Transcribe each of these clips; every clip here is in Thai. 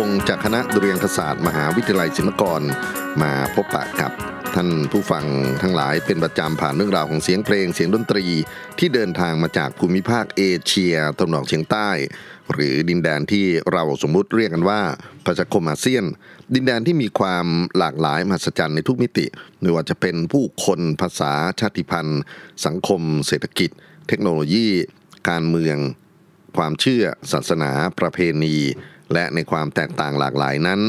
คงจากคณะดุเรียางศาสตร์ มหาวิทยาลัยศิลปากรมาพบปะกับท่านผู้ฟังทั้งหลายเป็นประจำผ่านเรื่องราวของเสียงเพลงเสียงดนตรี ที่เดินทางมาจากภูมิภาคเอเชียตะวันออกเฉียงใต้ หรือดินแดนที่เราสมมุติเรียกกันว่าประชาคมอาเซียน ดินแดนที่มีความหลากหลายมหัศจรรย์ในทุกมิติไม่ว่าจะเป็นผู้คนภาษาชาติพันธุ์ สังคม เศรษฐกิจ เทคโนโลยี การเมือง ความเชื่อ ศาสนา ประเพณี และในความแตกต่างหลากหลายนั้น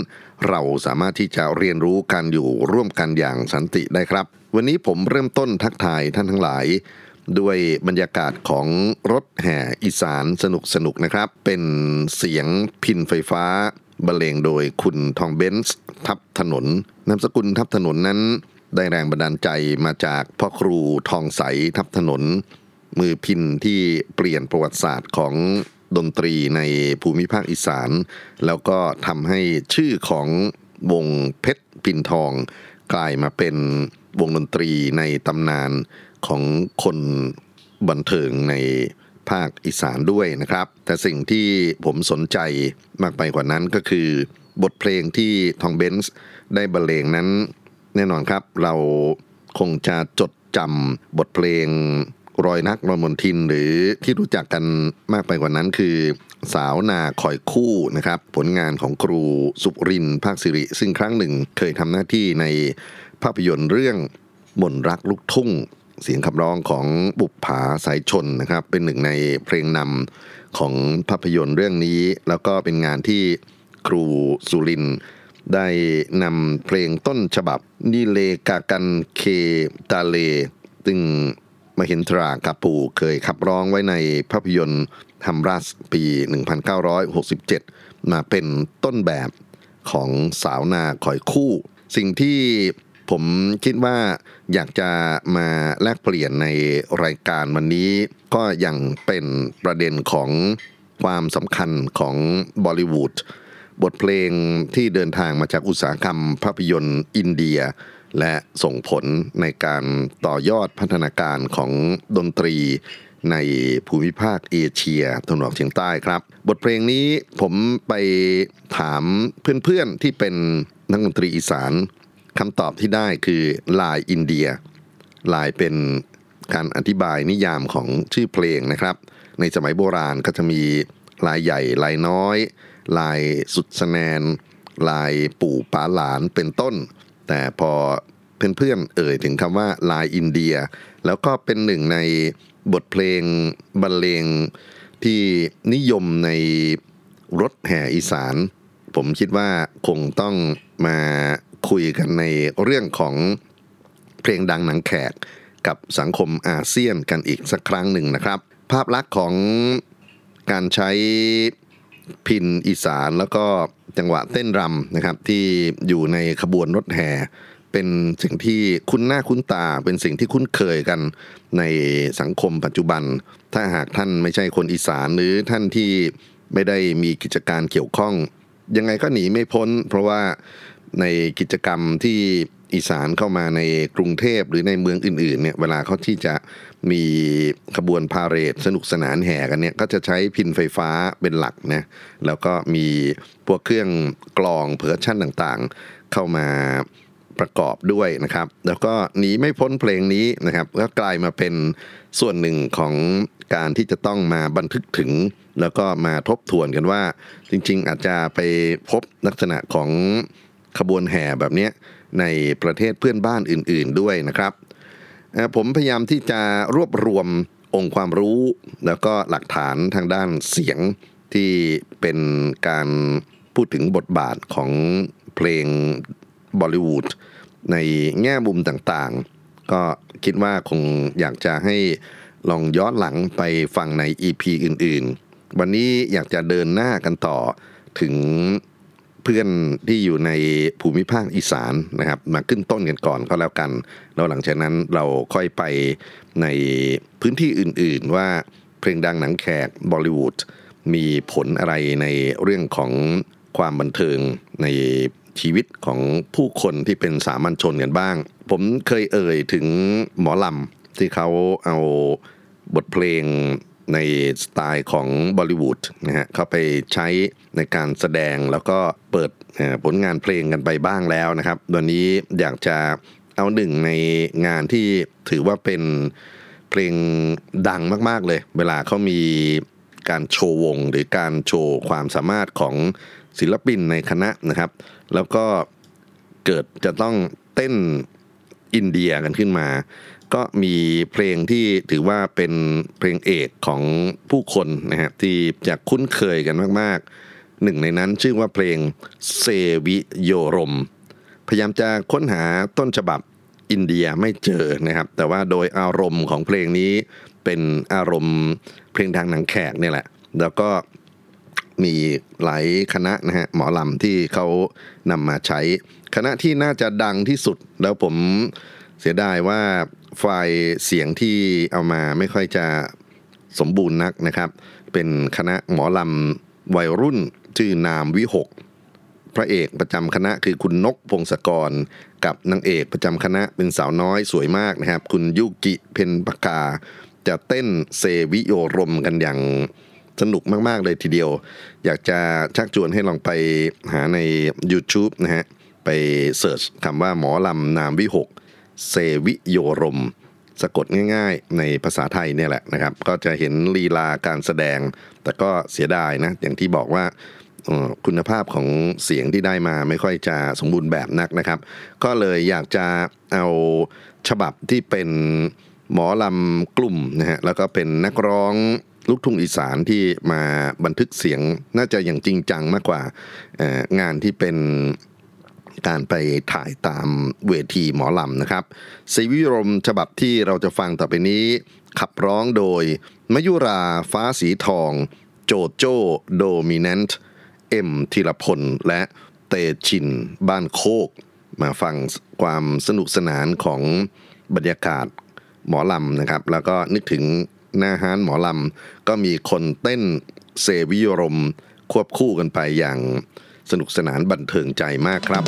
เราสามารถที่จะเรียนรู้การอยู่ร่วมกันอย่างสันติได้ครับ วันนี้ผมเริ่มต้นทักทายท่านทั้งหลาย ด้วยบรรยากาศของรถแห่อีสานสนุกสนุกนะครับ เป็นเสียงพินไฟฟ้าบรรเลงโดยคุณทองเบนส์ทับถนนนามสกุลทับถนนนั้น ได้แรงบันดาลใจมาจากพ่อครูทองใสทับถนน มือพินที่เปลี่ยนประวัติศาสตร์ของ ดนตรีในภูมิภาคอีสาน แล้วก็ทำให้ชื่อของวงเพชรปินทอง กลายมาเป็นวงดนตรีในตำนานของคนบันเทิงในภาคอีสานด้วยนะครับ แต่สิ่งที่ผมสนใจมากไปกว่านั้นก็คือบทเพลงที่ทองเบนส์ได้บรรเลงนั้น แน่นอนครับเราคงจะจดจำบทเพลง รอยนักรอยมนทินหรือที่รู้จักกันมากไปกว่านั้นคือ สาวนาคอยคู่นะครับ ผลงานของครูสุรินภาคสิริ ซึ่งครั้งหนึ่งเคยทำหน้าที่ในภาพยนตร์เรื่องมนรักลูกทุ่ง เสียงขับร้องของบุปผาสายชนนะครับ เป็นหนึ่งในเพลงนำของภาพยนตร์เรื่องนี้ แล้วก็เป็นงานที่ครูสุรินได้นำเพลงต้นฉบับนิเลกากันเคตาเล ซึ่ง มหินทรากาปูเคยขับร้องไว้ในภาพยนตร์ฮัมรัสปี 1967 มาเป็นต้นแบบของสาวนาคอยคู่ สิ่งที่ผมคิดว่าอยากจะมาแลกเปลี่ยนในรายการวันนี้ ก็ยังเป็นประเด็นของความสำคัญของบอลิวูดบทเพลงที่เดินทางมาจากอุตสาหกรรมภาพยนตร์อินเดีย และส่งผลในการต่อยอดพัฒนาการของดนตรีในภูมิภาคเอเชียตะวันออกเฉียงใต้ครับ บทเพลงนี้ผมไปถามเพื่อนๆที่เป็นนักดนตรีอีสานคำตอบที่ได้คือลายอินเดีย ลายเป็นการอธิบายนิยามของชื่อเพลงนะครับ ในสมัยโบราณก็จะมีลายใหญ่ลายน้อย ลายสุดสแนน ลายปู่ป๋าหลานเป็นต้น แต่พอเพื่อนๆเอ่ยถึงคำว่าลายอินเดีย แล้วก็เป็นหนึ่งในบทเพลงบรรเลงที่นิยมในรถแห่อีสาน ผมคิดว่าคงต้องมาคุยกันในเรื่องของเพลงดังหนังแขกกับสังคมอาเซียนกันอีกสักครั้งหนึ่งนะครับ ภาพลักษณ์ของการใช้พินอีสานแล้วก็ จังหวะเต้นรำนะครับที่อยู่ในขบวนรถแห่เป็นสิ่งที่คุ้นหน้าคุ้นตา เป็นสิ่งที่คุ้นเคยกันในสังคมปัจจุบัน ถ้าหากท่านไม่ใช่คนอีสานหรือท่านที่ไม่ได้มีกิจการเกี่ยวข้อง ยังไงก็หนีไม่พ้น เพราะว่าในกิจกรรมที่ อีสานเข้ามาในกรุงเทพหรือในเมืองอื่นๆเนี่ยเวลาเขาที่จะมีขบวนพาเหรดสนุกสนานแห่กันเนี่ยก็จะใช้พินไฟฟ้าเป็นหลักนะแล้วก็มีพวกเครื่องกลองเพอร์ชั่นต่างๆ เข้ามาประกอบด้วยนะครับ แล้วก็หนีไม่พ้นเพลงนี้นะครับ ก็กลายมาเป็นส่วนหนึ่งของการที่จะต้องมาบันทึกถึง แล้วก็มาทบทวนกันว่า จริง ๆ อาจจะไปพบลักษณะของขบวนแห่แบบนี้ ในประเทศเพื่อนบ้านอื่น ๆด้วยนะครับ ผมพยายามที่จะรวบรวมองค์ความรู้ แล้วก็หลักฐานทางด้านเสียงที่เป็นการพูดถึงบทบาทของเพลงบอลิวูดในแง่มุมต่างๆ ก็คิดว่าคงอยากจะให้ลองย้อนหลังไปฟังใน EP อื่นๆ วันนี้อยากจะเดินหน้ากันต่อถึง เพื่อนที่อยู่ในภูมิภาคอีสานนะครับ มาขึ้นต้นกันก่อนก็แล้วกัน แล้วหลังจากนั้นเราค่อยไปในพื้นที่อื่นๆว่าเพลงดังหนังแขกบอลิวูดมีผลอะไรในเรื่องของความบันเทิงในชีวิตของผู้คนที่เป็นสามัญชนกันบ้าง ผมเคยเอ่ยถึงหมอลำที่เขาเอาบทเพลง ในสไตล์ของบอลิวูดนะฮะเขาไปใช้ในการแสดงแล้วก็เปิดผลงานเพลงกันไปบ้างแล้วนะครับ วันนี้อยากจะเอาหนึ่งในงานที่ถือว่าเป็นเพลงดังมาก ๆ เลย เวลาเขามีการโชว์วงหรือการโชว์ความสามารถของศิลปินในคณะนะครับ แล้วก็เกิดจะต้องเต้นอินเดียกันขึ้นมา ก็มีเพลงที่ถือว่าเป็นเพลงเอกของผู้คนนะฮะที่จะคุ้นเคยกันมากๆ หนึ่งในนั้นชื่อว่าเพลงเซวิโยรม พยายามจะค้นหาต้นฉบับอินเดียไม่เจอนะครับ แต่ว่าโดยอารมณ์ของเพลงนี้เป็นอารมณ์เพลงทางหนังแขกนี่แหละ แล้วก็มีหลายคณะนะฮะหมอลำที่เขานำมาใช้ คณะที่น่าจะดังที่สุดแล้วผมเสียดายว่า ไฟล์เสียงที่เอามาไม่ค่อยจะสมบูรณ์นักนะครับ เป็นคณะหมอลำวัยรุ่นชื่อนามวิหก พระเอกประจำคณะคือคุณนกพงศกร กับนางเอกประจำคณะเป็นสาวน้อยสวยมากนะครับ คุณยุกิเพนปากา จะเต้นเซวิโยรมกันอย่างสนุกมาก ๆ เลยทีเดียว อยากจะชักชวนให้ลองไปหาใน YouTube นะฮะ ไปเสิร์ชคำว่าหมอลำนามวิหก เซวิโยรม สะกดง่ายๆ ในภาษาไทยเนี่ยแหละนะครับ ก็จะเห็นลีลาการแสดง แต่ก็เสียดายนะ อย่างที่บอกว่าคุณภาพของเสียงที่ได้มาไม่ค่อยจะสมบูรณ์แบบนักนะครับ ก็เลยอยากจะเอาฉบับที่เป็นหมอลำกลุ่มนะฮะแล้วก็เป็นนักร้องลูกทุ่งอีสานที่มาบันทึกเสียงน่าจะอย่างจริงจังมากกว่างานที่เป็น การไปถ่ายตามเวทีหมอลำนะครับสีวิรมฉบับที่เราจะฟังต่อไปนี้ ขับร้องโดย มยุราฟ้าสีทอง โจโจ้โดมิเนนต์เอ็มธีรพล และเตชินบ้านโคก มาฟังความสนุกสนานของบรรยากาศหมอลำนะครับ แล้วก็นึกถึงหน้าฮานหมอลำ ก็มีคนเต้นเซวิยรมควบคู่กันไปอย่าง สนุกสนานบันเทิงใจมากครับ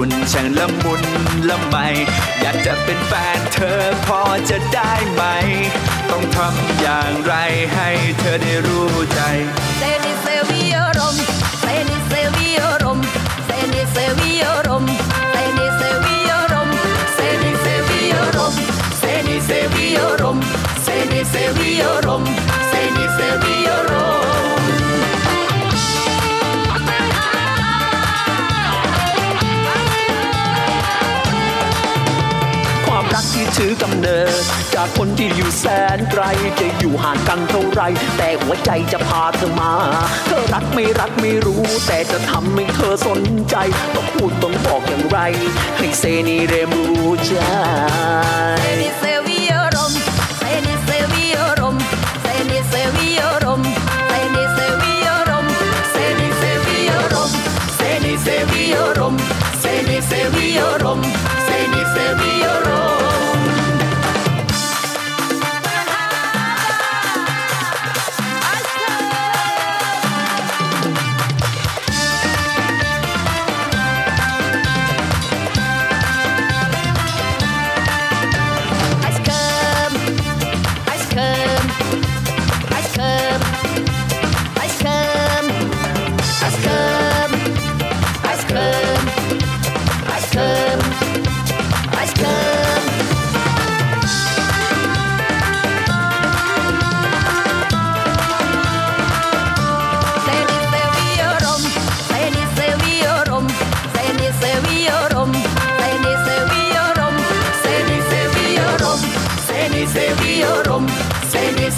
อุ่นช่างละมุนละไม อยากจะเป็นแฟนเธอพอจะได้ไหม ต้องทำอย่างไรให้เธอได้รู้ใจเซนิเซวิโอรมเซนิเซวิโอรมเซนิเซวิโอรมเซนิเซวิโอรมเซนิเซวิโอรมเซนิเซวิโอรมเซนิเซวิโอรมเซนิเซวิโอรม ถือกำเนิด จากคนที่อยู่แสนไกล จะอยู่ห่างกันเท่าไร แต่หัวใจจะพาเธอมา เธอรักไม่รักไม่รู้ แต่จะทำให้เธอสนใจ ต้องพูดต้องบอกอย่างไร ให้เซนีเรมูใจเซนิเซวิอรมเซนิเซวิอรมเซนิเซวิอรมเซนิเซวิอรมเซนิเซวิอรมเซนิเซวิอรมเซนิเซวิ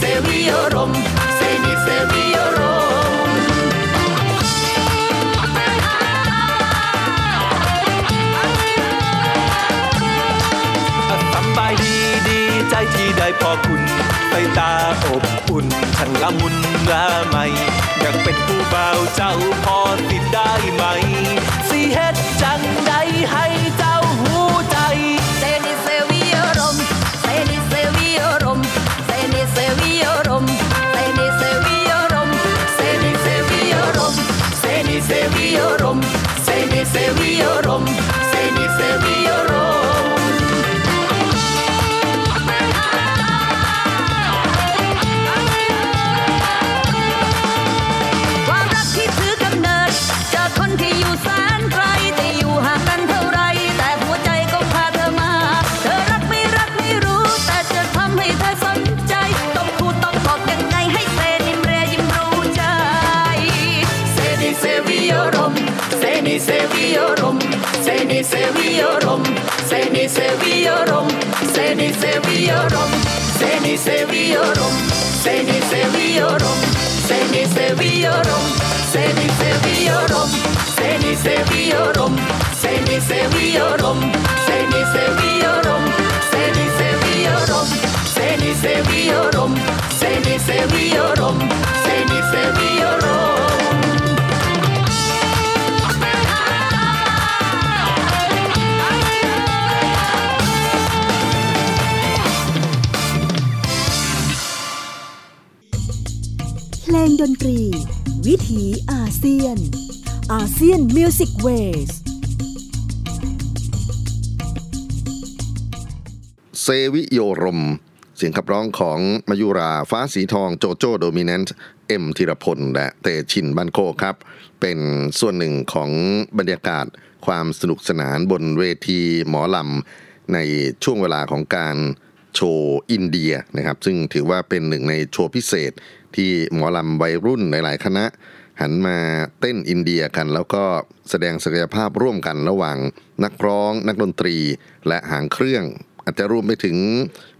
เสรีอรมณ์เสรีเสรีอรมณ์สบายดีดีใจที่ได้พอคุณ ไปตาอบอุ่นทั้งละมุนละไมอยากเป็นผู้บ่าวเจ้าพอติดได้ไหม สีเฮ็ดจัง seviyorum. เซวิโอรมเซนิเซวิโอรมเซนิเซวิโอรม ลงดนตรี วิถีอาเซียน ASEAN Music Waysเซวิโยรม เสียงขับร้องของมายุราฟ้าสีทองโจโจโดมิเนนต์เอ็มธีรพลและเตชินบันโคครับ เป็นส่วนหนึ่งของบรรยากาศความสนุกสนานบนเวทีหมอลำในช่วงเวลาของการโชว์อินเดียนะครับ ซึ่งถือว่าเป็นหนึ่งในโชว์พิเศษ ที่หมอลำวัยรุ่นหลาย ๆ คณะ หันมาเต้นอินเดียกัน แล้วก็แสดงศักยภาพร่วมกันระหว่างนักร้อง นักดนตรี และหางเครื่อง อาจจะรวมไปถึง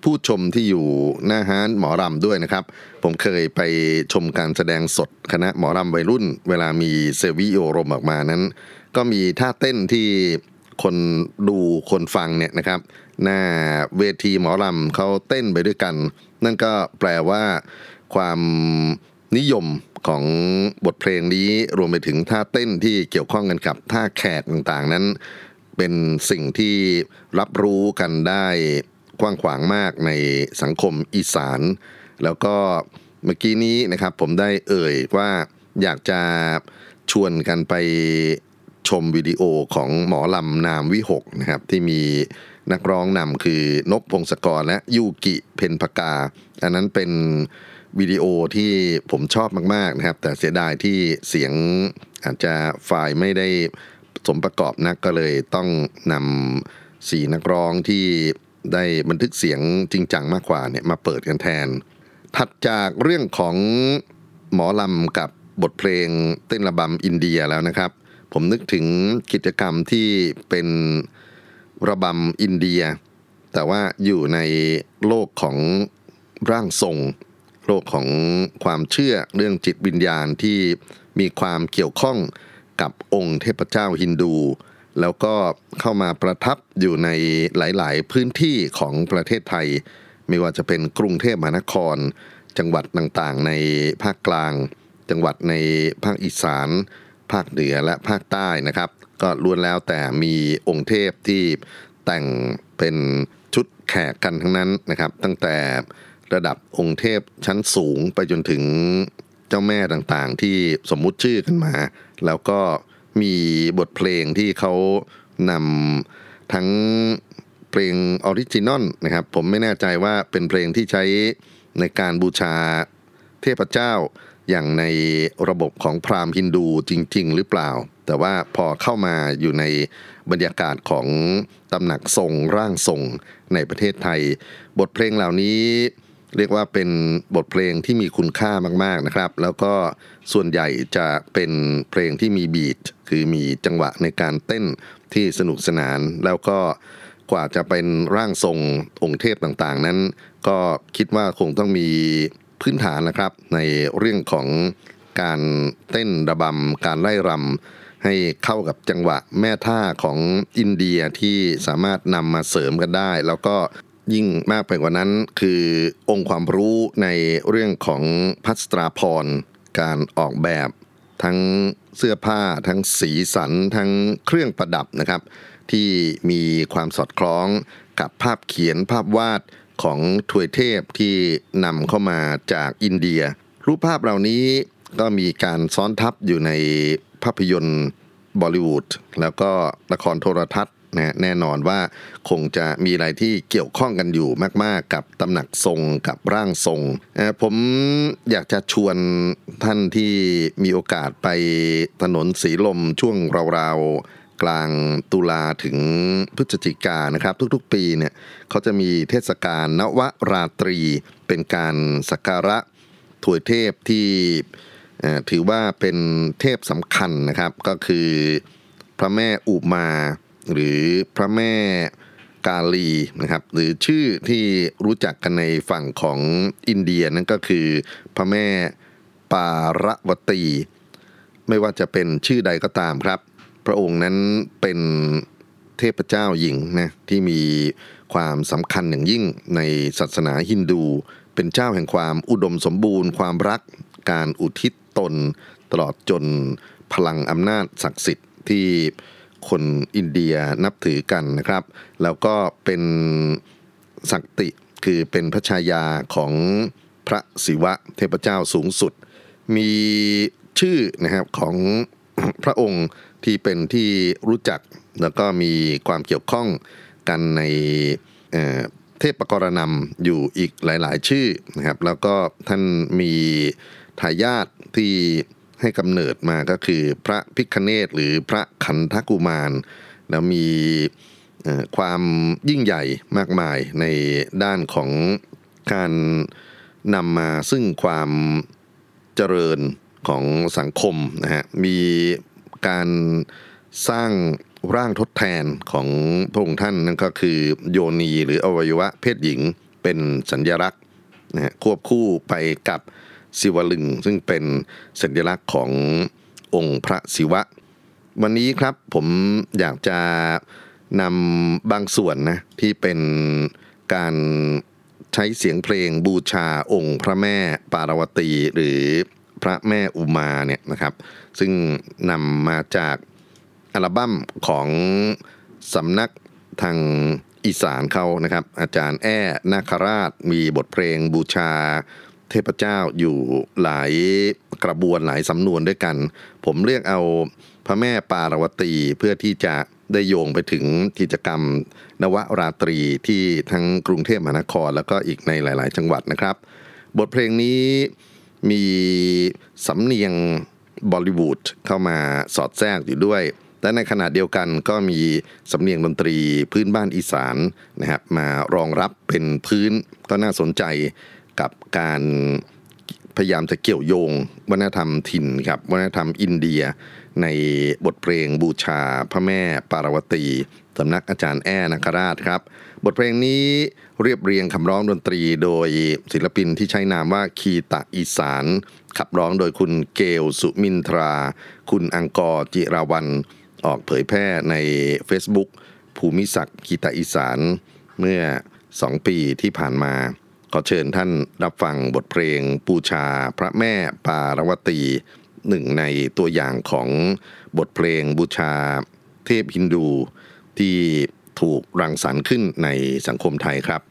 ผู้ชมที่อยู่หน้าฮานหมอรำด้วยนะครับ ผมเคยไปชมการแสดงสดคณะหมอรำวัยรุ่น เวลามีเซวิโอรมออกมานั้น ก็มีท่าเต้นที่คนดูคนฟังเนี่ยนะครับ หน้าเวทีหมอลำเขาเต้นไปด้วยกัน นั่นก็แปลว่า ความนิยมของบทเพลงนี้รวมไปถึงท่าเต้นที่เกี่ยวข้องกันกับท่าแขกต่างๆนั้น เป็นสิ่งที่รับรู้กันได้กว้างขวางมากในสังคมอีสาน แล้วก็เมื่อกี้นี้นะครับผมได้เอ่ยว่าอยากจะชวนกันไปชมวิดีโอของหมอลำนามวิหกนะครับที่มีนักร้องนำคือนกพงศกรและยูกิเพนพกา อันนั้นเป็น วิดีโอที่ผมชอบมาก ๆ นะครับ แต่เสียดายที่เสียงอาจจะไฟล์ไม่ได้สมประกอบนักก็เลยต้องนำสีนักร้องที่ได้บันทึกเสียงจริงจังมากกว่าเนี่ยมาเปิดกันแทน ถัดจากเรื่องของหมอลำกับบทเพลงเต้นระบำอินเดียแล้วนะครับ ผมนึกถึงกิจกรรมที่เป็นระบำอินเดีย แต่ว่าอยู่ในโลกของร่างทรง โลกของความเชื่อเรื่องจิตวิญญาณที่มีความเกี่ยวข้องกับองค์เทพเจ้าฮินดู แล้วก็เข้ามาประทับอยู่ในหลาย ๆ พื้นที่ของประเทศไทย ไม่ว่าจะเป็นกรุงเทพมหานคร จังหวัดต่าง ๆ ในภาคกลาง จังหวัดในภาคอีสาน ภาคเหนือและภาคใต้นะครับ ก็ล้วนแล้วแต่มีองค์เทพที่แต่งเป็นชุดแขกกันทั้งนั้นนะครับ ตั้งแต่ ระดับองค์เทพชั้นสูงไปจนถึงเจ้าแม่ต่างๆ ที่สมมุติชื่อกันมา แล้วก็มีบทเพลงที่เขานำทั้งเพลง original นะครับ ผมไม่แน่ใจว่าเป็นเพลงที่ใช้ในการบูชาเทพเจ้าอย่างในระบบของพราหมณ์ฮินดูจริง ๆ หรือเปล่า แต่ว่าพอเข้ามาอยู่ในบรรยากาศของตำหนักทรงร่างทรงในประเทศไทย บทเพลงเหล่านี้ เรียกว่าเป็นบทเพลงที่มีคุณค่ามากๆนะครับ แล้วก็ส่วนใหญ่จะเป็นเพลงที่มีบีทคือมีจังหวะในการเต้นที่สนุกสนาน แล้วก็กว่าจะเป็นร่างทรงองค์เทพต่างๆ นั้น ก็คิดว่าคงต้องมีพื้นฐานนะครับ ในเรื่องของการเต้นระบำการไล่รำให้เข้ากับจังหวะแม่ท่าของอินเดียที่สามารถนำมาเสริมกันได้ แล้วก็ ยิ่งมากไปกว่านั้นคือองค์ความรู้ในเรื่องของพัสตราพรการออกแบบทั้งเสื้อผ้า ทั้งสีสัน ทั้งเครื่องประดับนะครับ ที่มีความสอดคล้องกับภาพเขียนภาพวาดของถวยเทพที่นำเข้ามาจากอินเดีย รูปภาพเหล่านี้ก็มีการซ้อนทับอยู่ในภาพยนตร์บอลิวูดแล้วก็ละครโทรทัศน์ นะแน่นอนว่าคงจะมีอะไรที่เกี่ยวข้องกันอยู่มาก ๆ กับตำหนักทรงกับร่างทรง ผมอยากจะชวนท่านที่มีโอกาสไปถนนสีลมช่วงราวๆกลางตุลาถึงพฤศจิกานะครับ ทุกๆ ปีเนี่ยเขาจะมีเทศกาลนวราตรีเป็นการสักการะถวยเทพที่ถือว่าเป็นเทพสำคัญนะครับ ก็คือพระแม่อุมา หรือพระแม่กาลีนะครับหรือชื่อที่รู้จักกันในฝั่งของอินเดียนั่นก็คือพระแม่ปารวตี ไม่ว่าจะเป็นชื่อใดก็ตามครับ พระองค์นั้นเป็นเทพเจ้าหญิงนะที่มีความสำคัญอย่างยิ่งในศาสนาฮินดู เป็นเจ้าแห่งความอุดมสมบูรณ์ ความรักการอุทิศตน ตลอดจนพลังอำนาจศักดิ์สิทธิ์ที่ คนอินเดียนับถือกันนะครับ แล้วก็เป็นศักติคือเป็นพระชายาของพระศิวะเทพเจ้าสูงสุด มีชื่อนะครับของพระองค์ที่เป็นที่รู้จักแล้วก็มีความเกี่ยวข้องกันในเเทพกรณำอยู่อีกหลาย ๆ ชื่อนะครับ แล้วก็ท่านมีทายาทที่ ให้กำเนิดมาก็คือพระพิคเนตหรือพระขันธกุมารแล้วมีความยิ่งใหญ่มากมายในด้านของการนำมาซึ่งความเจริญของสังคมนะฮะมีการสร้างร่างทดแทนของพระองค์ท่านนั่นก็คือโยนีหรืออวัยวะเพศหญิงเป็นสัญลักษณ์นะฮะควบคู่ไปกับ ศิวลึง ซึ่งเป็นสัญลักษณ์ขององค์พระศิวะ วันนี้ครับผมอยากจะนำบางส่วนนะที่เป็นการใช้เสียงเพลงบูชาองค์พระแม่ปารวตีหรือพระแม่อุมาเนี่ยนะครับ ซึ่งนำมาจากอัลบั้มของสำนักทางอีสานเขานะครับ อาจารย์แอ้นาคราชมีบทเพลงบูชา เทพเจ้าอยู่หลายกระบวนหลายสำนวนด้วยกัน ผมเรียกเอาพระแม่ปารวตีเพื่อที่จะได้โยงไปถึงกิจกรรม นวราตรีที่ทั้งกรุงเทพมหานคร แล้วก็อีกในหลาย ๆ จังหวัดนะครับ บทเพลงนี้มีสำเนียงบอลิวูดเข้ามาสอดแทรกอยู่ด้วยและในขณะเดียวกันก็มีสำเนียงดนตรีพื้นบ้านอีสานนะครับมารองรับเป็นพื้นก็น่าสนใจ กับการพยายามจะเกี่ยวโยงวัฒนธรรมถิ่นครับวัฒนธรรมอินเดีย ในบทเพลงบูชาพระแม่ปารวตีสำนักอาจารย์แอ้นาคราชครับ บทเพลงนี้เรียบเรียงคำร้องดนตรีโดยศิลปินที่ใช้นามว่าคีตะอีสาน ขับร้องโดยคุณเกลสุมินทรา คุณอังกอร์จิราวัน ออกเผยแพร่ใน Facebook ภูมิศักดิ์คีตะอีสาน เมื่อ 2 ปีที่ผ่านมา ขอเชิญท่านรับฟังบทเพลงปูชาพระแม่ปารวตีหนึ่งในตัวอย่างของบทเพลงบูชาเทพฮินดูที่ถูกรังสรรค์ขึ้นในสังคมไทยครับ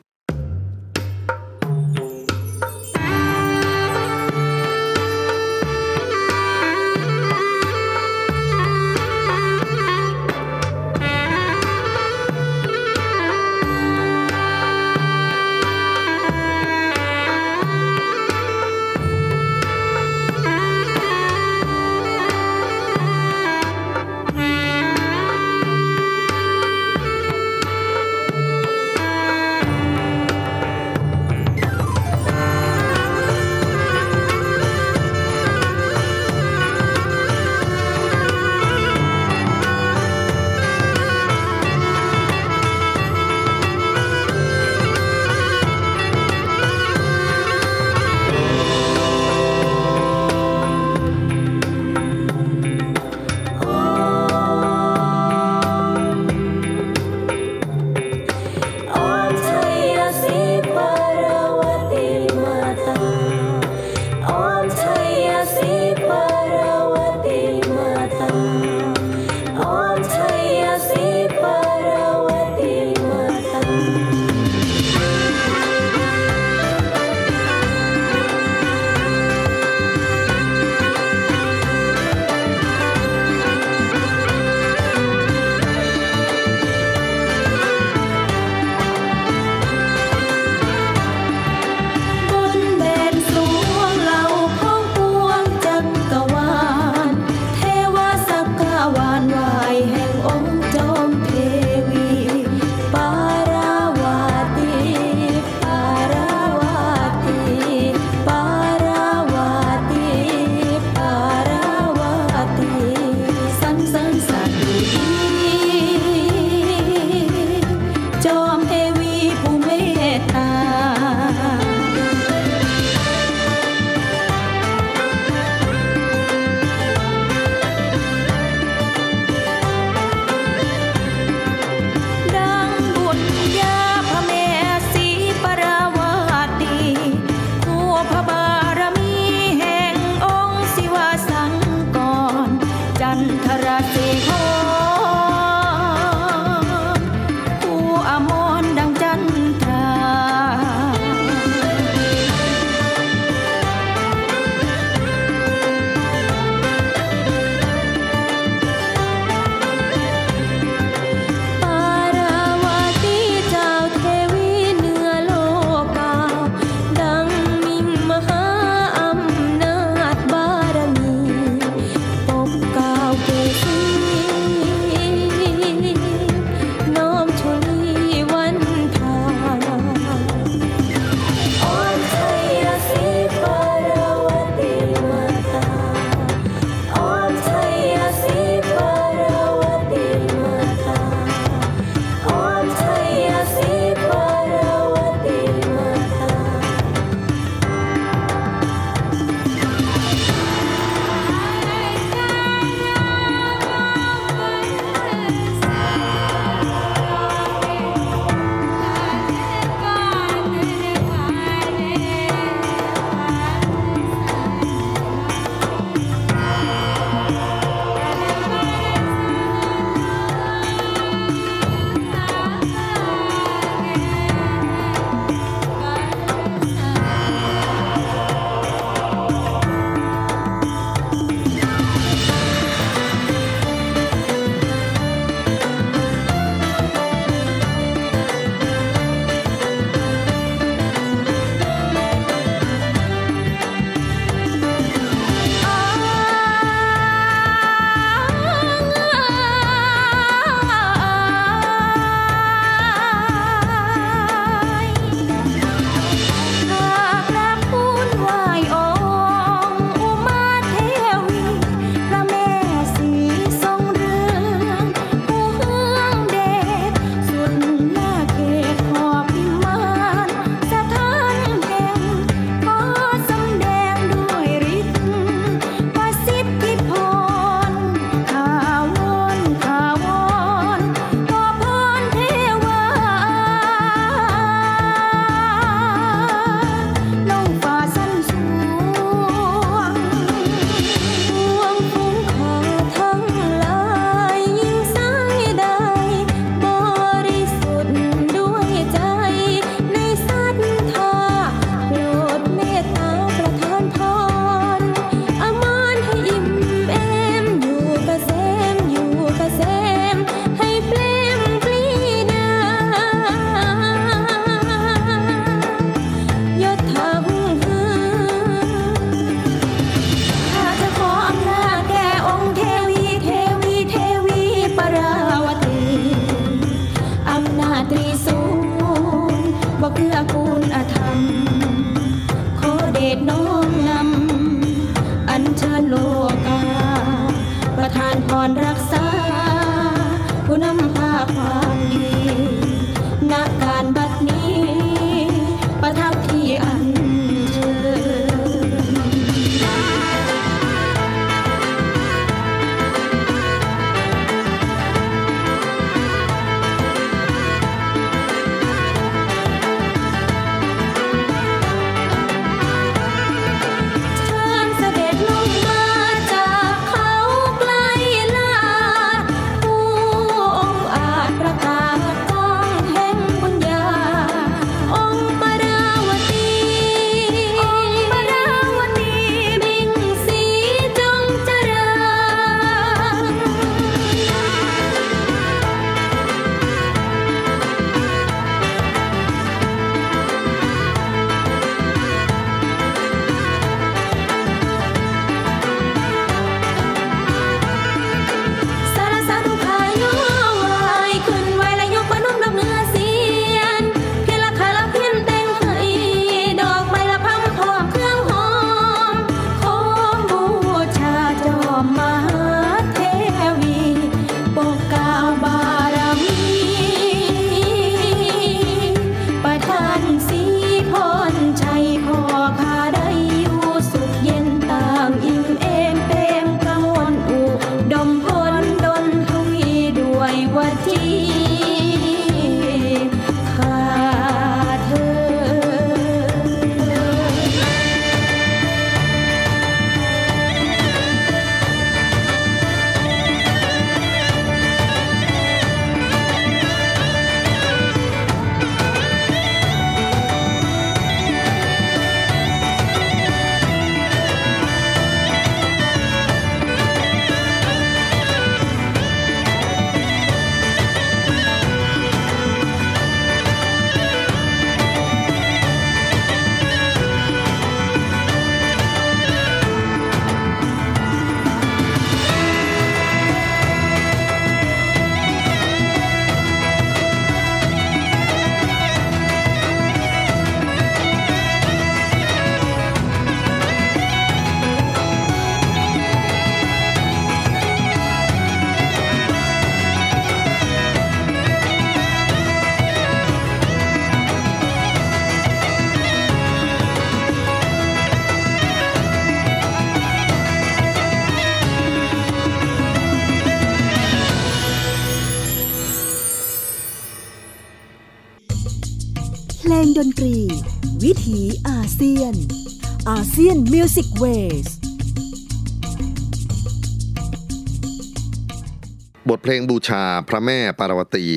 ลงบูชาพระแม่ปารวตี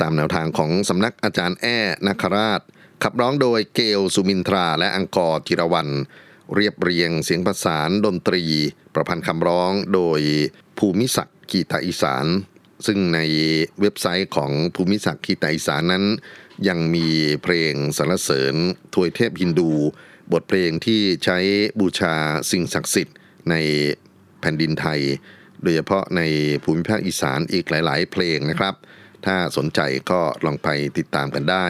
ตามแนวทางของสำนักอาจารย์แอ้นาคราช ขับร้องโดยเกลสุมินทราและอังกอร์จิรวัน เรียบเรียงเสียงประสานดนตรี ประพันธ์คำร้องโดยภูมิศักดิ์กีตาอีสาน ซึ่งในเว็บไซต์ของภูมิศักดิ์กีตาอีสานนั้น ยังมีเพลงสรรเสริญทวยเทพฮินดู บทเพลงที่ใช้บูชาสิ่งศักดิ์สิทธิ์ในแผ่นดินไทย โดยเฉพาะในภูมิภาคอีสานอีกหลาย ๆ เพลงนะครับ ถ้าสนใจก็ลองไปติดตามกันได้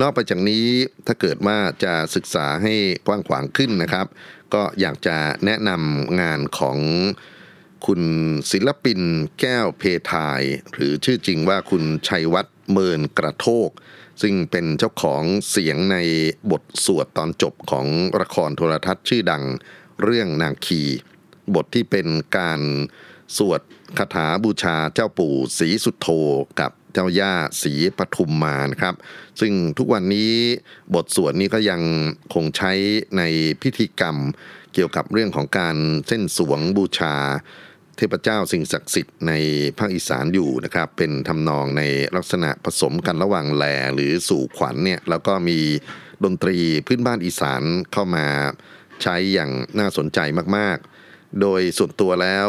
นอกไปจากนี้ถ้าเกิดว่าจะศึกษาให้กว้างขวางขึ้นนะครับ ก็อยากจะแนะนำงานของคุณศิลปินแก้วเพทาย หรือชื่อจริงว่าคุณชัยวัฒน์เมินกระโทก ซึ่งเป็นเจ้าของเสียงในบทสวดตอนจบของละครโทรทัศน์ชื่อดังเรื่องนางคี บทที่เป็นการ สวดคาถาบูชาเจ้าปู่ศรีสุโธกับเจ้าย่าศรีปทุมมานะครับ ซึ่งทุกวันนี้บทสวดนี้ก็ยังคงใช้ในพิธีกรรมเกี่ยวกับเรื่องของการเส้นสวงบูชา เทพเจ้าสิ่งศักดิ์สิทธิ์ในภาคอีสานอยู่นะครับ เป็นทำนองในลักษณะผสมกันระหว่างแหลหรือสู่ขวัญเนี่ยแล้วก็มีดนตรีพื้นบ้านอีสานเข้ามาใช้อย่างน่าสนใจมากๆ โดยส่วนตัวแล้ว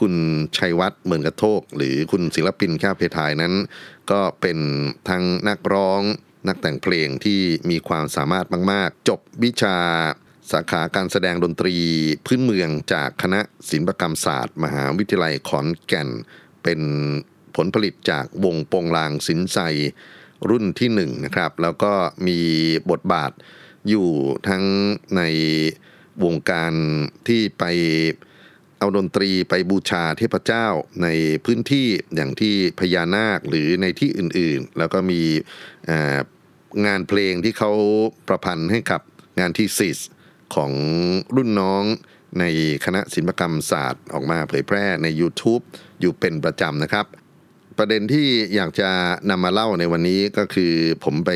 คุณชัยวัฒน์เหมือนกระโทก หรือคุณศิลปินแค่เพทายนั้น ก็เป็นทั้งนักร้องนักแต่งเพลงที่มีความสามารถมาก ๆ จบวิชาสาขาการแสดงดนตรีพื้นเมืองจากคณะศิลปกรรมศาสตร์ มหาวิทยาลัยขอนแก่น เป็นผลผลิตจากวงโปงลางสินไซรุ่นที่หนึ่งนะครับ แล้วก็มีบทบาทอยู่ทั้งในวงการที่ไป เอาดนตรีไปบูชาเทพเจ้าในพื้นที่อย่างที่พญานาคหรือในที่อื่นๆ แล้วก็มีงานเพลงที่เขาประพันธ์ให้กับงานที่ซิสของรุ่นน้องในคณะศิลปกรรมศาสตร์ออกมาเผยแพร่ใน YouTube อยู่เป็นประจำนะครับ ประเด็นที่อยากจะนำมาเล่าในวันนี้ก็คือผมไป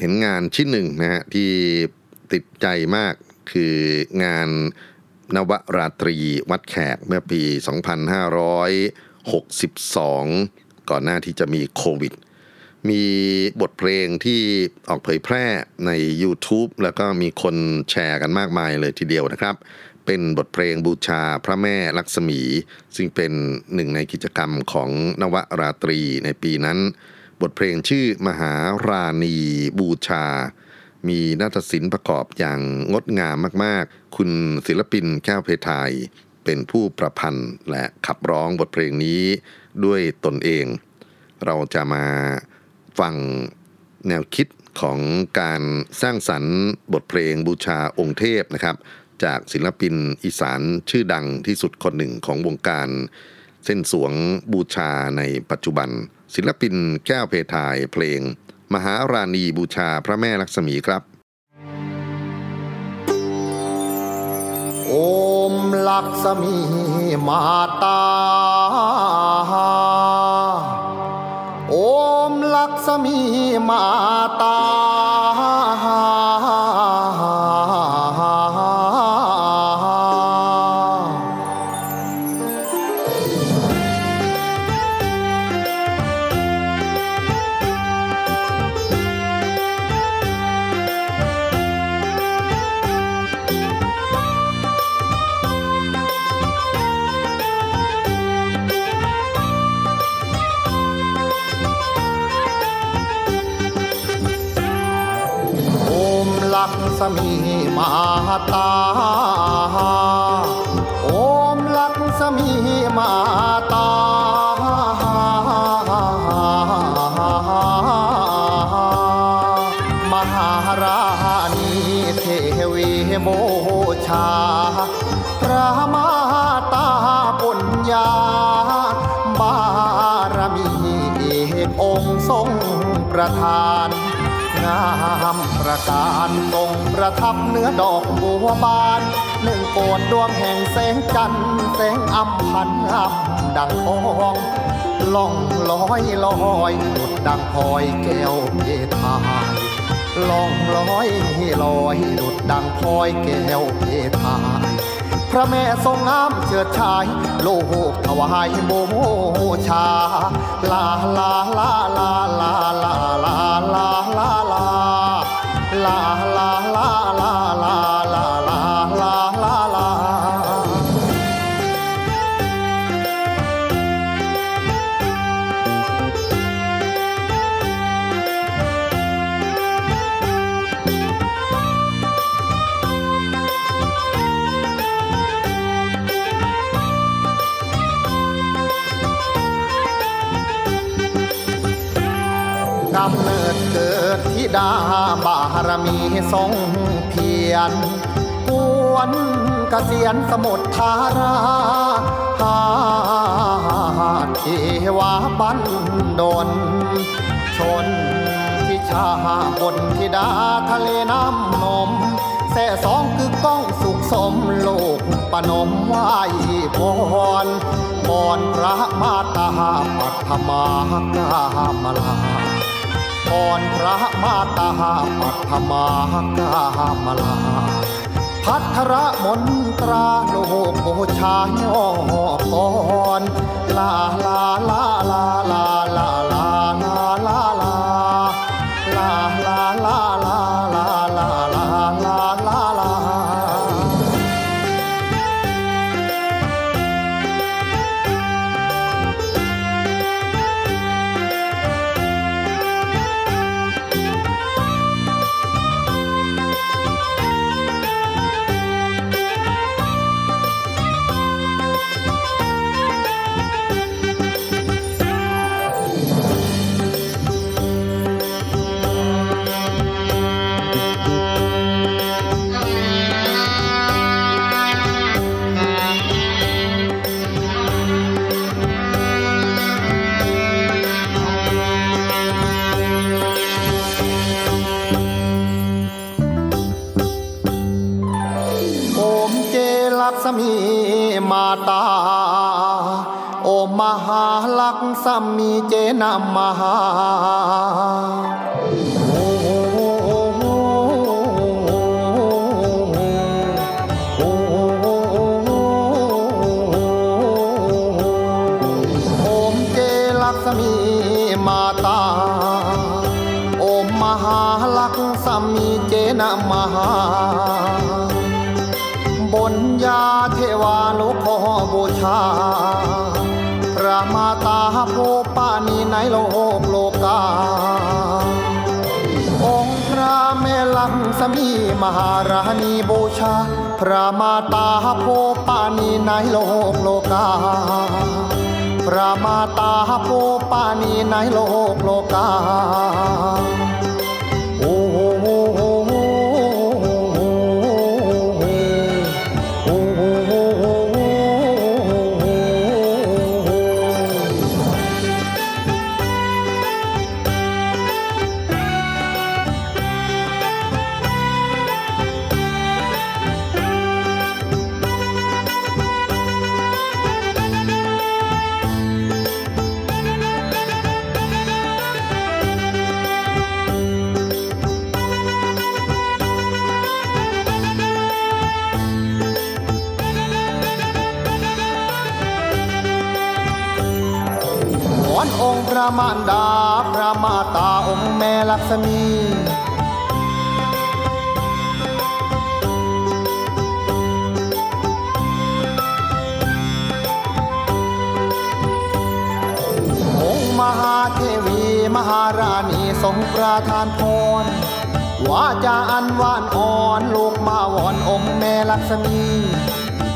เห็นงานชิ้นหนึ่งนะฮะที่ติดใจมากคืองาน นวราตรีวัดแขกเมื่อปี 2562 ก่อนหน้าที่จะมีโควิด มีบทเพลงที่ออกเผยแพร่ใน YouTube แล้วก็มีคนแชร์กันมากมายเลยทีเดียวนะครับ เป็นบทเพลงบูชาพระแม่ลักษมี ซึ่งเป็นหนึ่งในกิจกรรมของนวราตรีในปีนั้น บทเพลงชื่อมหาราณีบูชา มีนาฏศิลป์ประกอบอย่างงดงามมากๆ คุณศิลปินแก้วเพทาย เป็นผู้ประพันธ์และขับร้องบทเพลงนี้ด้วยตนเอง เราจะมาฟังแนวคิดของการสร้างสรรค์บทเพลงบูชาองค์เทพนะครับ จากศิลปินอีสานชื่อดังที่สุดคนหนึ่งของวงการ เส้นสวงบูชาในปัจจุบัน ศิลปินแก้วเพทายเพลง มหาราณีบูชาพระแม่ลักษมีครับ Om लक्ष्मी Mata. Om लक्ष्मी Mata. ตา โอมลักษมีมาตา มหาราณีเทวีโมชา พระมาตาปุญญา บารมีองค์ทรงประทานงามประการทรง ประทับเนื้อดอกบัวบาน หนึ่งโกดดวงแห่งแสงจันทร์แสงอัมพันอัมดังทองล่องลอยลอยดุดดังพลอยแก้วเพทายล่องลอยลอยดุดดังพลอยแก้วเพทายพระแม่ทรงงามเฉิดชาย โลหกถวายโมชา ลาลาลาลาลาลา กำเนิดเกิดธิดาบารมีทรงเพียรกวนเกษียณสมุทรธาราหาเทวาบันดนชนที่ชาบนธิดาทะเลน้ำนมแส่สองคือก้องสุขสมโลกปนมไหวพรบอนพระมาตาปัทมากามลา อ่อนพระมาตาปัทมากามลา พัทรมนตราโลกโอชายอพรลาลาลาลาลาลา ลักษมีเจนะมหาโอ้โหโอ้โหโอมเจลักษมีมาตา โอมมหาลักษมีเจนะมหาบนยาเทวานุขอบูชา ระมาตาโพปานีในโลกโลกา องค์พระแม่ลังสมีมหาราณีบูชา พระมาตาโพปานีในโลกโลกา พระมาตาโพปานีในโลกโลกา มารดาพระมาตาองค์แม่ลักษมีองค์มหาเทวีมหาราณีทรงประทานพรว่าจะอันหวานอ่อนลูกมาวอนองค์แม่ลักษมี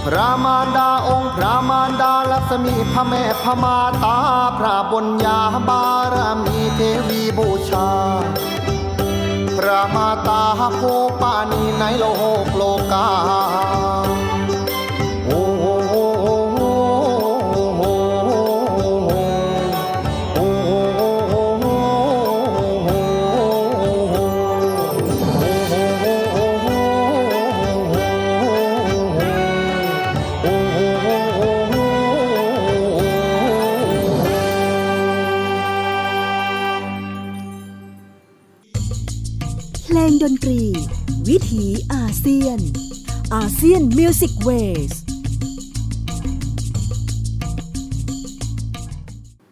พระมารดาองค์พระมารดาลักษมีพระแม่พระมาตา พระบญญาบารมีเทวีบูชา พระมาตาโคปานีในโลกโลกา ดนตรี วิถีอาเซียน อาเซียนมิวสิกเวส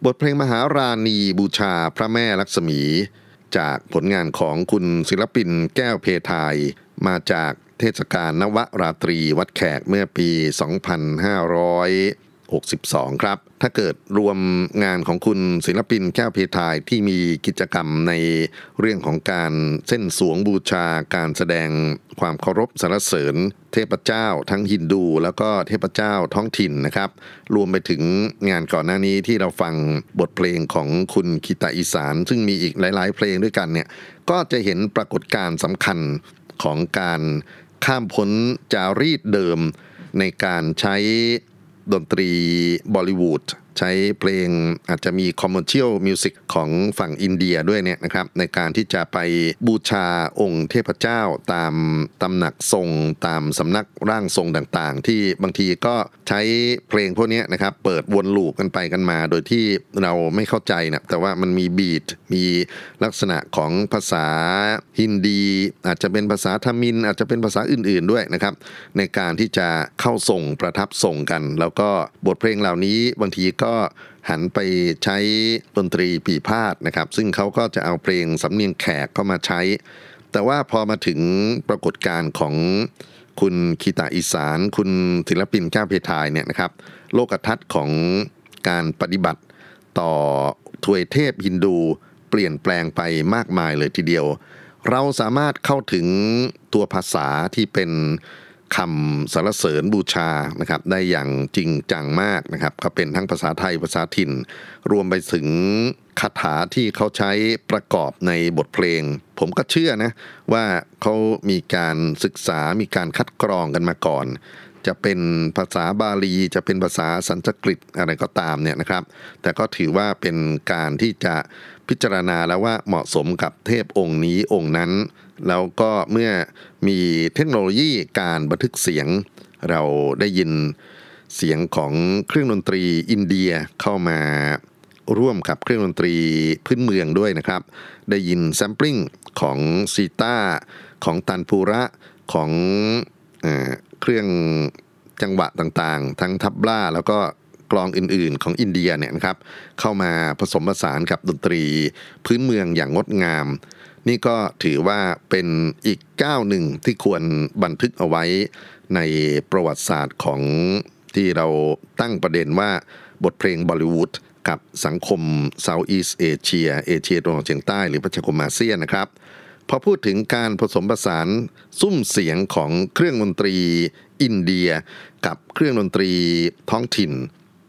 บทเพลงมหาราณีบูชาพระแม่ลักษมี จากผลงานของคุณศิลปินแก้วเพทาย มาจากเทศกาลนวราตรีวัดแขกเมื่อปี 2562 ครับ ถ้าเกิดรวมงานของคุณศิลปินแก้วเพทายที่มีกิจกรรมในเรื่องของการเส้นสวงบูชาการแสดงความเคารพสรรเสริญ เทพเจ้าทั้งฮินดู แล้วก็เทพเจ้าท้องถิ่นนะครับ รวมไปถึงงานก่อนหน้านี้ที่เราฟังบทเพลงของคุณคิตาอีสาน ซึ่งมีอีกหลาย ๆ เพลงด้วยกันเนี่ยก็จะเห็นปรากฏการณ์สำคัญของการข้ามพ้นจารีตเดิมในการใช้ ดนตรีบอลิวูด ใช้เพลงอาจจะมี commercial music ของฝั่งอินเดียด้วยเนี่ยนะครับ ในการที่จะไปบูชาองค์เทพเจ้าตามตำหนักทรงตามสำนักร่างทรงต่างๆ ที่บางทีก็ใช้เพลงพวกนี้นะครับ เปิดวน loop กันไปกันมา โดยที่เราไม่เข้าใจนะแต่ว่ามันมี beat มีลักษณะของภาษาฮินดี อาจจะเป็นภาษาทมิฬ อาจจะเป็นภาษาอื่น ๆด้วยนะครับ ในการที่จะเข้าส่งประทับส่งกัน แล้วก็บทเพลงเหล่านี้บางทีก็หันไปใช้ดนตรีปีพาดนะครับ ซึ่งเขาก็จะเอาเพลงสำเนียงแขกเข้ามาใช้ แต่ว่าพอมาถึงปรากฏการณ์ของคุณคีตาอีสาน คุณศิลปินแก้วเพทายเนี่ยนะครับ โลกทัศน์ของการปฏิบัติต่อทวยเทพฮินดูเปลี่ยนแปลงไปมากมายเลยทีเดียว เราสามารถเข้าถึงตัวภาษาที่เป็น คำสรรเสริญบูชานะครับได้อย่างจริงจังมากนะครับก็เป็นทั้งภาษาไทยภาษาถิ่น รวมไปถึงคาถาที่เขาใช้ประกอบในบทเพลง ผมก็เชื่อนะว่าเขามีการศึกษามีการคัดกรองกันมาก่อน จะเป็นภาษาบาลีจะเป็นภาษาสันสกฤตอะไรก็ตามเนี่ยนะครับ แต่ก็ถือว่าเป็นการที่จะพิจารณาแล้วว่าเหมาะสมกับเทพองค์นี้องค์นั้น แล้วก็เมื่อมีเทคโนโลยีการบันทึกเสียง เราได้ยินเสียงของเครื่องดนตรีอินเดียเข้ามาร่วมกับเครื่องดนตรีพื้นเมืองด้วยนะครับ ได้ยินแซมปลิ้งของซีตาของตันปูระของเออเครื่องจังหวะต่างๆ ทั้งทับล่าแล้วก็กลองอื่นๆ ของอินเดียเนี่ยนะครับ เข้ามาผสมผสานกับดนตรีพื้นเมืองอย่างงดงาม นี่ก็ถือว่าเป็นอีกก้าวหนึ่งที่ควรบันทึกเอาไว้ในประวัติศาสตร์ของที่เราตั้งประเด็นว่าบทเพลงบอลิวูดกับสังคม Southeast Asia เอเชียตะวันออกเฉียงใต้หรือประชาคมอาเซียนนะครับ พอพูดถึงการผสมผสานสุ้มเสียงของเครื่องดนตรีอินเดีย กับเครื่องดนตรีท้องถิ่น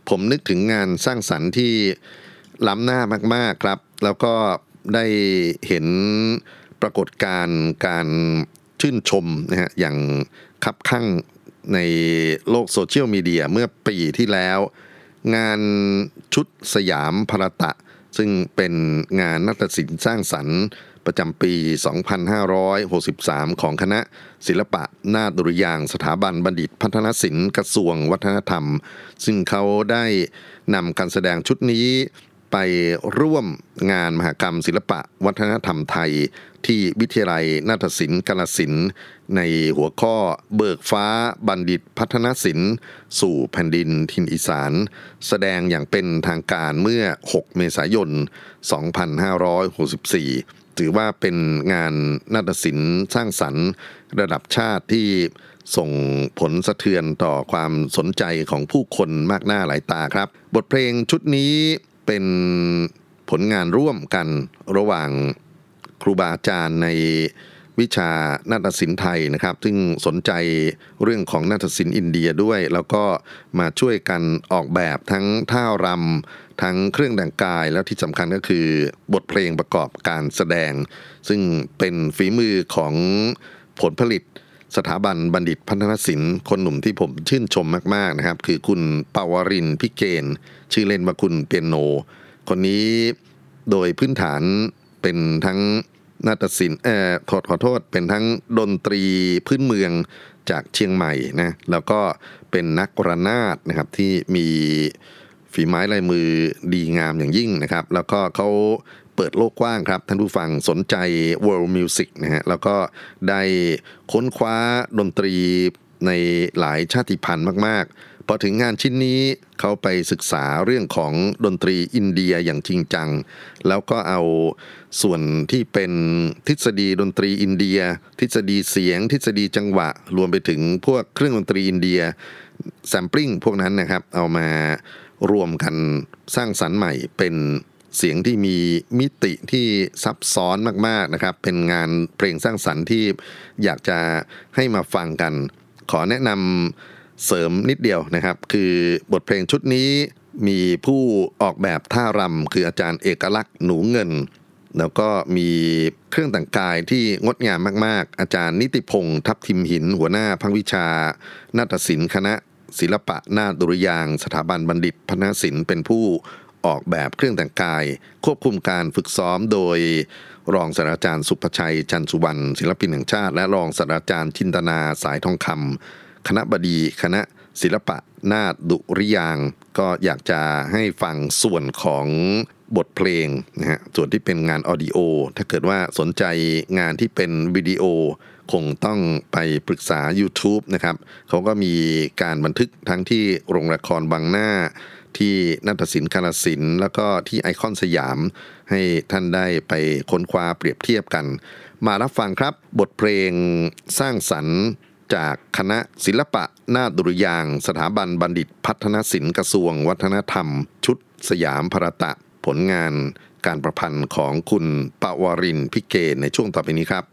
ผมนึกถึงงานสร้างสรรค์ที่ล้ำหน้ามากๆครับ แล้วก็ ได้เห็นปรากฏการณ์การชื่นชมนะฮะอย่างคับข้างในโลกโซเชียลมีเดียเมื่อปีที่แล้ว งานชุดสยามพรตะ ซึ่งเป็นงานนัตศิลป์สร้างสรรค์ประจำปี 2563 ของคณะศิลปะนาฏดุริยางค์สถาบันบัณฑิตพัฒนศิลป์กระทรวงวัฒนธรรม ซึ่งเขาได้นำการแสดงชุดนี้ ไปร่วมงานมหกรรมศิลปะวัฒนธรรมไทย ที่วิทยาลัยนาฏศิลป์กาลสินในหัวข้อเบิกฟ้าบัณฑิตพัฒนศิลป์ สู่แผ่นดินทินอีสาน แสดงอย่างเป็นทางการเมื่อ 6 เมษายน 2564 ถือว่าเป็นงานนาฏศิลป์สร้างสรรค์ระดับชาติที่ส่งผลสะเทือนต่อความสนใจของผู้คนมากหน้าหลายตาครับ บทเพลงชุดนี้ เป็นผลงานร่วมกันระหว่างครูบาอาจารย์ในวิชานาฏศิลป์ไทยนะครับ ซึ่งสนใจเรื่องของนาฏศิลป์อินเดียด้วย แล้วก็มาช่วยกันออกแบบทั้งท่ารำทั้งเครื่องแต่งกาย แล้วที่สำคัญก็คือบทเพลงประกอบการแสดง ซึ่งเป็นฝีมือของผลผลิต สถาบันบัณฑิตพัฒนศิลป์คนหนุ่มที่ผมชื่นชมมาก ๆนะครับ คือคุณปาวรินพิเกณชื่อเล่นว่าคุณเปียโน คนนี้โดยพื้นฐานเป็นทั้งนาฏศิลป์เอ่อขอขอโทษเป็นทั้งดนตรีพื้นเมืองจากเชียงใหม่นะแล้วก็เป็นนักระนาดนะครับที่มีฝีไม้ลายมือดีงามอย่างยิ่งนะครับ แล้วก็เขา เปิดโลกกว้างครับ ท่านผู้ฟังสนใจ world music นะฮะแล้วก็ได้ค้นคว้าดนตรีในหลายชาติพันธุ์มาก ๆ พอถึงงานชิ้นนี้เขาไปศึกษาเรื่องของดนตรีอินเดียอย่างจริงจัง แล้วก็เอาส่วนที่เป็นทฤษฎีดนตรีอินเดีย ทฤษฎีเสียง ทฤษฎีจังหวะ รวมไปถึงพวกเครื่องดนตรีอินเดียแซมปลิ้งพวกนั้นนะครับ เอามารวมกันสร้างสรรค์ใหม่เป็น เสียงที่มีมิติที่ซับซ้อนมากๆนะครับ เป็นงานเพลงสร้างสรรค์ที่อยากจะให้มาฟังกัน ขอแนะนำเสริมนิดเดียวนะครับ คือบทเพลงชุดนี้มีผู้ออกแบบท่ารำคืออาจารย์เอกลักษณ์หนูเงิน แล้วก็มีเครื่องแต่งกายที่งดงามมากๆ อาจารย์นิติพงศ์ทับทิมหิน หัวหน้าภาควิชา นาฏศิลป์คณะศิลปะนาฏดุริยางสถาบันบัณฑิตพัฒนศิลป์เป็นผู้ ออกแบบเครื่องแต่งกาย ควบคุมการฝึกซ้อมโดย รองศาสตราจารย์สุภชัย จันสุวรรณศิลปินแห่งชาติ และรองศาสตราจารย์จินตนาสายทองคำคณะบดี คณะศิลปะนาฏดุริยาง ก็อยากจะให้ฟังส่วนของบทเพลงนะฮะส่วนที่เป็นงานออดิโอ ถ้าเกิดว่าสนใจงานที่เป็นวิดีโอ คงต้องไปปรึกษา YouTube นะครับ เขาก็มีการบันทึกทั้งที่โรงละครบางหน้า ที่นาฏศิลป์กาลสินแล้วก็ที่ไอคอนสยาม ให้ท่านได้ไปค้นคว้าเปรียบเทียบกัน มารับฟังครับบทเพลงสร้างสรรค์จากคณะศิลปะนาฏดุริยาง สถาบันบัณฑิตพัฒนศิลป์กระทรวง วัฒนธรรม ชุดสยามพรตะผลงานการประพันธ์ของคุณปวารินพิเกในช่วงต่อไปนี้ครับ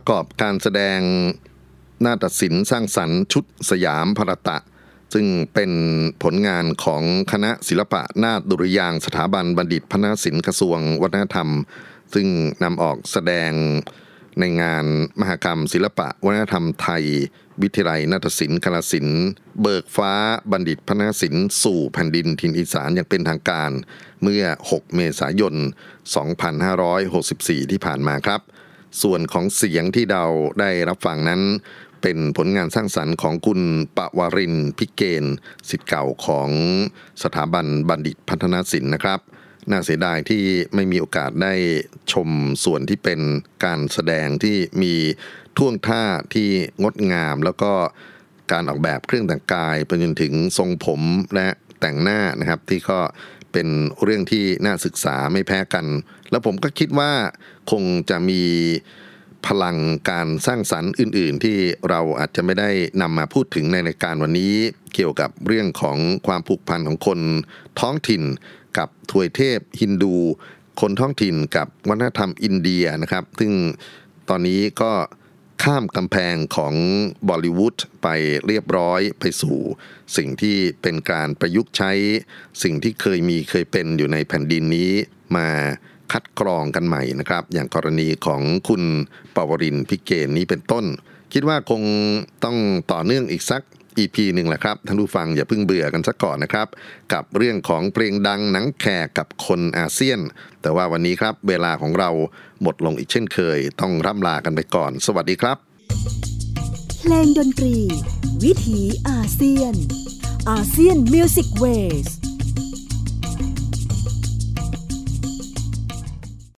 ประกอบการแสดงนาฏศิลป์สร้างสรรค์ชุดสยามพรตะ ซึ่งเป็นผลงานของคณะศิลปะนาฏดุริยางสถาบันบัณฑิตพนาศิลป์กระทรวงวัฒนธรรม ซึ่งนำออกแสดงในงานมหกรรม ศิลปะวัฒนธรรมไทย วิทยาลัยนาฏศิลป์กาลสินธุ์เบิกฟ้าบัณฑิตพนาศิลป์สู่แผ่นดินถิ่นอีสานอย่างเป็นทางการ เมื่อ 6 เมษายน 2564 ที่ผ่านมาครับ ส่วนของเสียงที่เราได้รับฟังนั้นเป็นผลงานสร้างสรรค์ของคุณปวารินพิเกณสิทธิ์เก่าของสถาบันบัณฑิตพัฒนศิลป์นะครับ น่าเสียดายที่ไม่มีโอกาสได้ชมส่วนที่เป็นการแสดงที่มีท่วงท่าที่งดงาม แล้วก็การออกแบบเครื่องแต่งกายไปจนถึงทรงผมและแต่งหน้านะครับ ที่ก็เป็นเรื่องที่น่าศึกษาไม่แพ้กัน แล้วผมก็คิดว่าคงจะมีพลังการสร้างสรรค์อื่น ๆ ที่เราอาจจะไม่ได้นำมาพูดถึงในรายการวันนี้ เกี่ยวกับเรื่องของความผูกพันของคนท้องถิ่น กับทวยเทพฮินดู คนท้องถิ่นกับวัฒนธรรมอินเดียนะครับ ซึ่งตอนนี้ก็ข้ามกำแพงของบอลิวูดไปเรียบร้อยไปสู่ สิ่งที่เป็นการประยุกต์ใช้ สิ่งที่เคยมีเคยเป็นอยู่ในแผ่นดินนี้มา คัดกรองกันใหม่นะครับ อย่างกรณีของคุณปวรินพิเกณนี้เป็นต้น คิดว่าคงต้องต่อเนื่องอีกสัก EP หนึ่งแหละครับ ท่านผู้ฟังอย่าเพิ่งเบื่อกันซะก่อนนะครับ กับเรื่องของเพลงดังหนังแขกกับคนอาเซียน แต่ว่าวันนี้ครับเวลาของเราหมดลงอีกเช่นเคย ต้องร่ำลากันไปก่อน สวัสดีครับ เพลงดนตรี วิถีอาเซียน ASEAN Music Ways